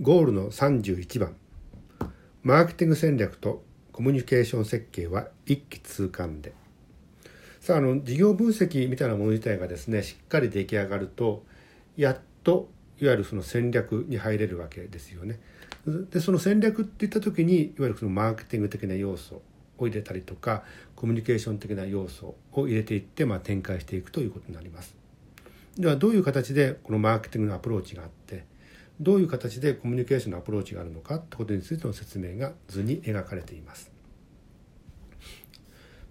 ゴールの31番マーケティング戦略とコミュニケーション設計は一気通貫でさああの事業分析みたいなもの自体がですねしっかり出来上がるとやっといわゆるその戦略に入れるわけですよね。でその戦略っていった時にいわゆるそのマーケティング的な要素を入れたりとかコミュニケーション的な要素を入れていって、まあ、展開していくということになります。ではどういう形でこのマーケティングのアプローチがあってどういう形でコミュニケーションのアプローチがあるのかってことについての説明が図に描かれています。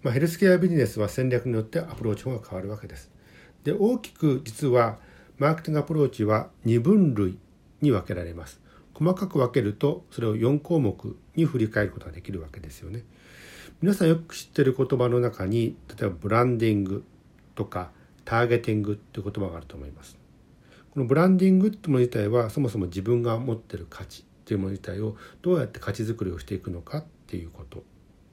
まあ、ヘルスケアビジネスは戦略によってアプローチ法が変わるわけです。で大きく実はマーケティングアプローチは2分類に分けられます。細かく分けるとそれを4項目に振り返ることができるわけですよね。皆さんよく知ってる言葉の中に例えばブランディングとかターゲティングっていう言葉があると思います。このブランディングってもの自体はそもそも自分が持ってる価値っていうもの自体をどうやって価値づくりをしていくのかっていうことに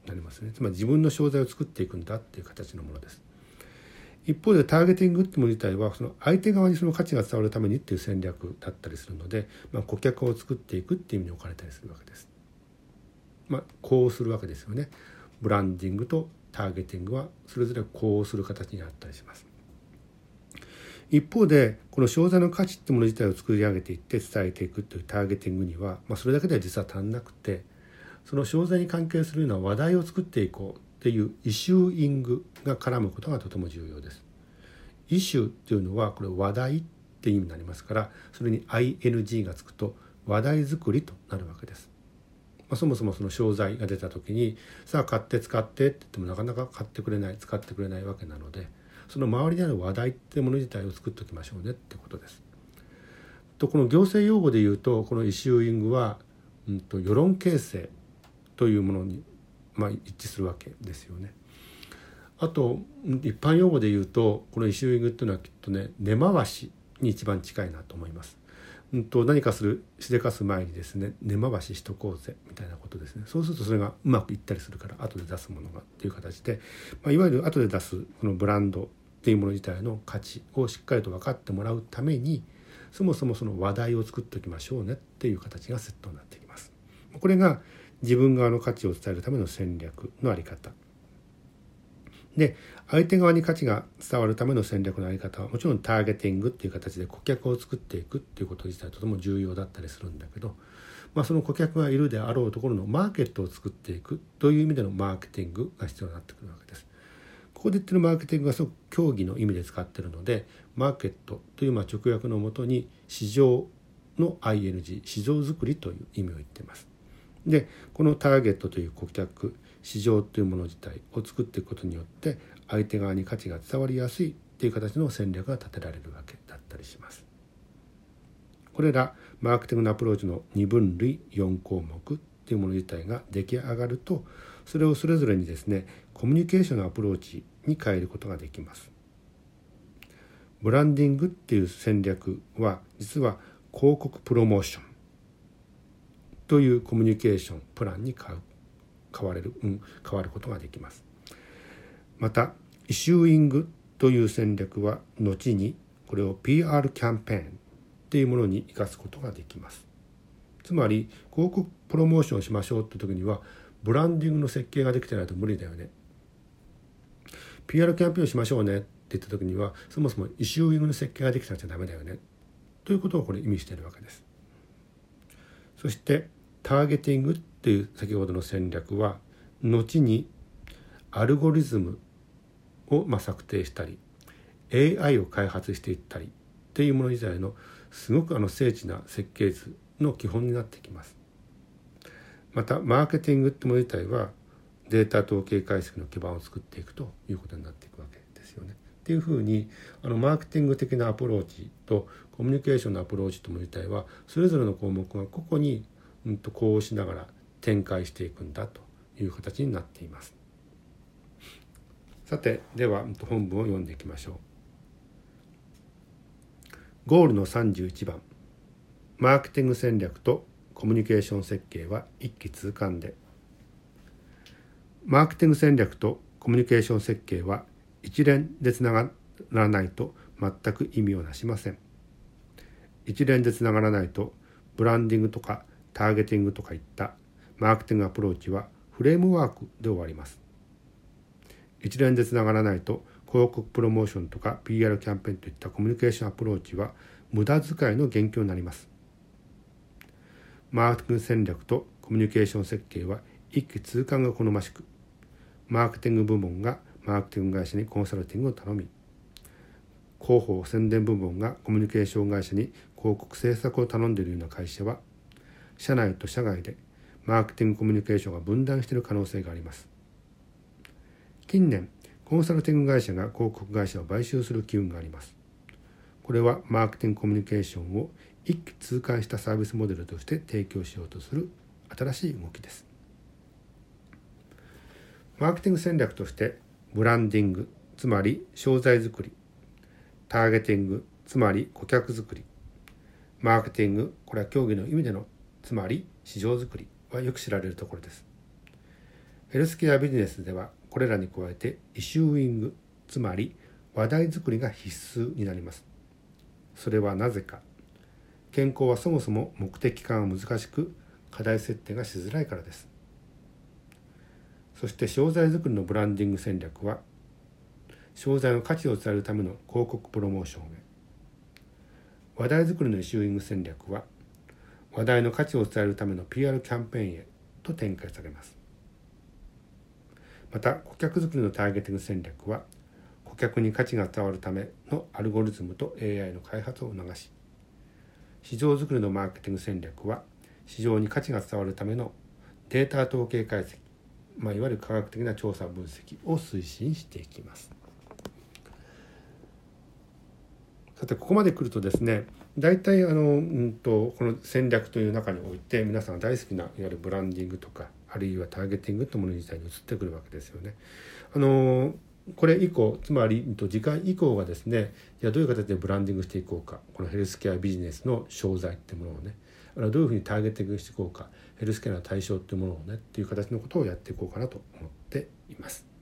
なりますね。つまり自分の商材を作っていくんだっていう形のものです。一方でターゲティングってもの自体はその相手側にその価値が伝わるためにっていう戦略だったりするので、まあ、顧客を作っていくっていう意味に置かれたりするわけです。まあ、こうするわけですよね。ブランディングとターゲティングはそれぞれこうする形になったりします。一方でこの商材の価値ってもの自体を作り上げていって伝えていくというターゲティングには、まあ、それだけでは実は足んなくてその商材に関係するような話題を作っていこうっていうイシューイングが絡むことがとても重要です。イシューっていうのはこれ話題って意味になりますからそれに ing がつくと話題作りとなるわけです。まあ、そもそもその商材が出た時にさあ買って使ってって言ってもなかなか買ってくれない使ってくれないわけなのでその周りにある話題ってもの自体を作っておきましょうねってことです。とこの行政用語で言うとこのイシューイングは、うんと世論形成というものにまあ、一致するわけですよね。あと一般用語で言うとこのイシューイングっていうのはきっとね根回しに一番近いなと思います。うんと何かするしでかす前にですね根回ししとこうぜみたいなことですねそうするとそれがうまくいったりするから後で出すものがっていう形で、まあ、いわゆる後で出すこのブランドっていうもの自体の価値をしっかりと分かってもらうためにそもそもその話題を作っておきましょうねっていう形がセットになってきます。これが自分側の価値を伝えるための戦略の在り方で相手側に価値が伝わるための戦略の在り方はもちろんターゲティングっていう形で顧客を作っていくっていうこと自体とても重要だったりするんだけど、まあ、その顧客がいるであろうところのマーケットを作っていくという意味でのマーケティングが必要になってくるわけです。ここで言ってるマーケティングはすごく競技の意味で使ってるのでマーケットというまあ直訳のもとに市場の ING 市場づくりという意味を言っています。でこのターゲットという顧客市場というもの自体を作っていくことによって相手側に価値が伝わりやすいっていう形の戦略が立てられるわけだったりします。これらマーケティングのアプローチの2分類4項目っていうもの自体が出来上がるとそれをそれぞれにですねコミュニケーションのアプローチに変えることができます。ブランディングっていう戦略は実は広告プロモーションというコミュニケーションプランに変変われる、うん、変わることができます。またイシューイングという戦略は後にこれを PR キャンペーンっていうものに生かすことができます。つまり広告プロモーションしましょうって時にはブランディングの設計ができてないと無理だよね。PR キャンペーンしましょうねって言った時にはそもそもイシューイングの設計ができてなきゃダメだよねということをこれ意味しているわけです。そしてターゲティングっていう先ほどの戦略は後にアルゴリズムをま策定したり AI を開発していったりっていうもの自体のすごくあの精緻な設計図の基本になってきます。またマーケティングってもの自体はデータ統計解析の基盤を作っていくということになっていくわけですよね。っていうふうにあのマーケティング的なアプローチとコミュニケーションのアプローチとも自体はそれぞれの項目が個々にうんとこうしながら展開していくんだという形になっています。さてでは本文を読んでいきましょう。ゴールの31番マーケティング戦略とコミュニケーション設計は一気通貫でマーケティング戦略とコミュニケーション設計は一連でつながらないと全く意味をなしません一連でつながらないとブランディングとかターゲティングとかいった。マーケティングアプローチはフレームワークで終わります。一連でつながらないと広告プロモーションとか PR キャンペーンといったコミュニケーションアプローチは無駄遣いの元凶になります。マーケティング戦略とコミュニケーション設計は一気通貫が好ましくマーケティング部門がマーケティング会社にコンサルティングを頼み広報宣伝部門がコミュニケーション会社に広告制作を頼んでいるような会社は社内と社外でマーケティングコミュニケーションが分断している可能性があります。近年コンサルティング会社が広告会社を買収する機運があります。これはマーケティングコミュニケーションを一気通貫したサービスモデルとして提供しようとする新しい動きです。マーケティング戦略としてブランディングつまり商材作り。ターゲティングつまり顧客作り。マーケティングこれは競技の意味でのつまり市場作りはよく知られるところです。ヘルスケアビジネスではこれらに加えてイシューイングつまり話題作りが必須になります。それはなぜか。健康はそもそも目的感は難しく課題設定がしづらいからです。そして商材作りのブランディング戦略は商材の価値を伝えるための広告プロモーションへ。話題作りのイシューイング戦略は話題の価値を伝えるための PR キャンペーンへと展開されますまた顧客作りのターゲティング戦略は顧客に価値が伝わるためのアルゴリズムと AI の開発を促し市場作りのマーケティング戦略は市場に価値が伝わるためのデータ統計解析、まあ、いわゆる科学的な調査分析を推進していきます。さてここまで来るとですね大体あの、うんと、この戦略という中において皆さんが大好きないわゆるブランディングとかあるいはターゲティングというもの自体に移ってくるわけですよね。あのこれ以降つまり次回以降はですねじゃあどういう形でブランディングしていこうかこのヘルスケアビジネスの商材っていうものをねあるいはどういうふうにターゲティングしていこうかヘルスケアの対象っていうものをねっていう形のことをやっていこうかなと思っています。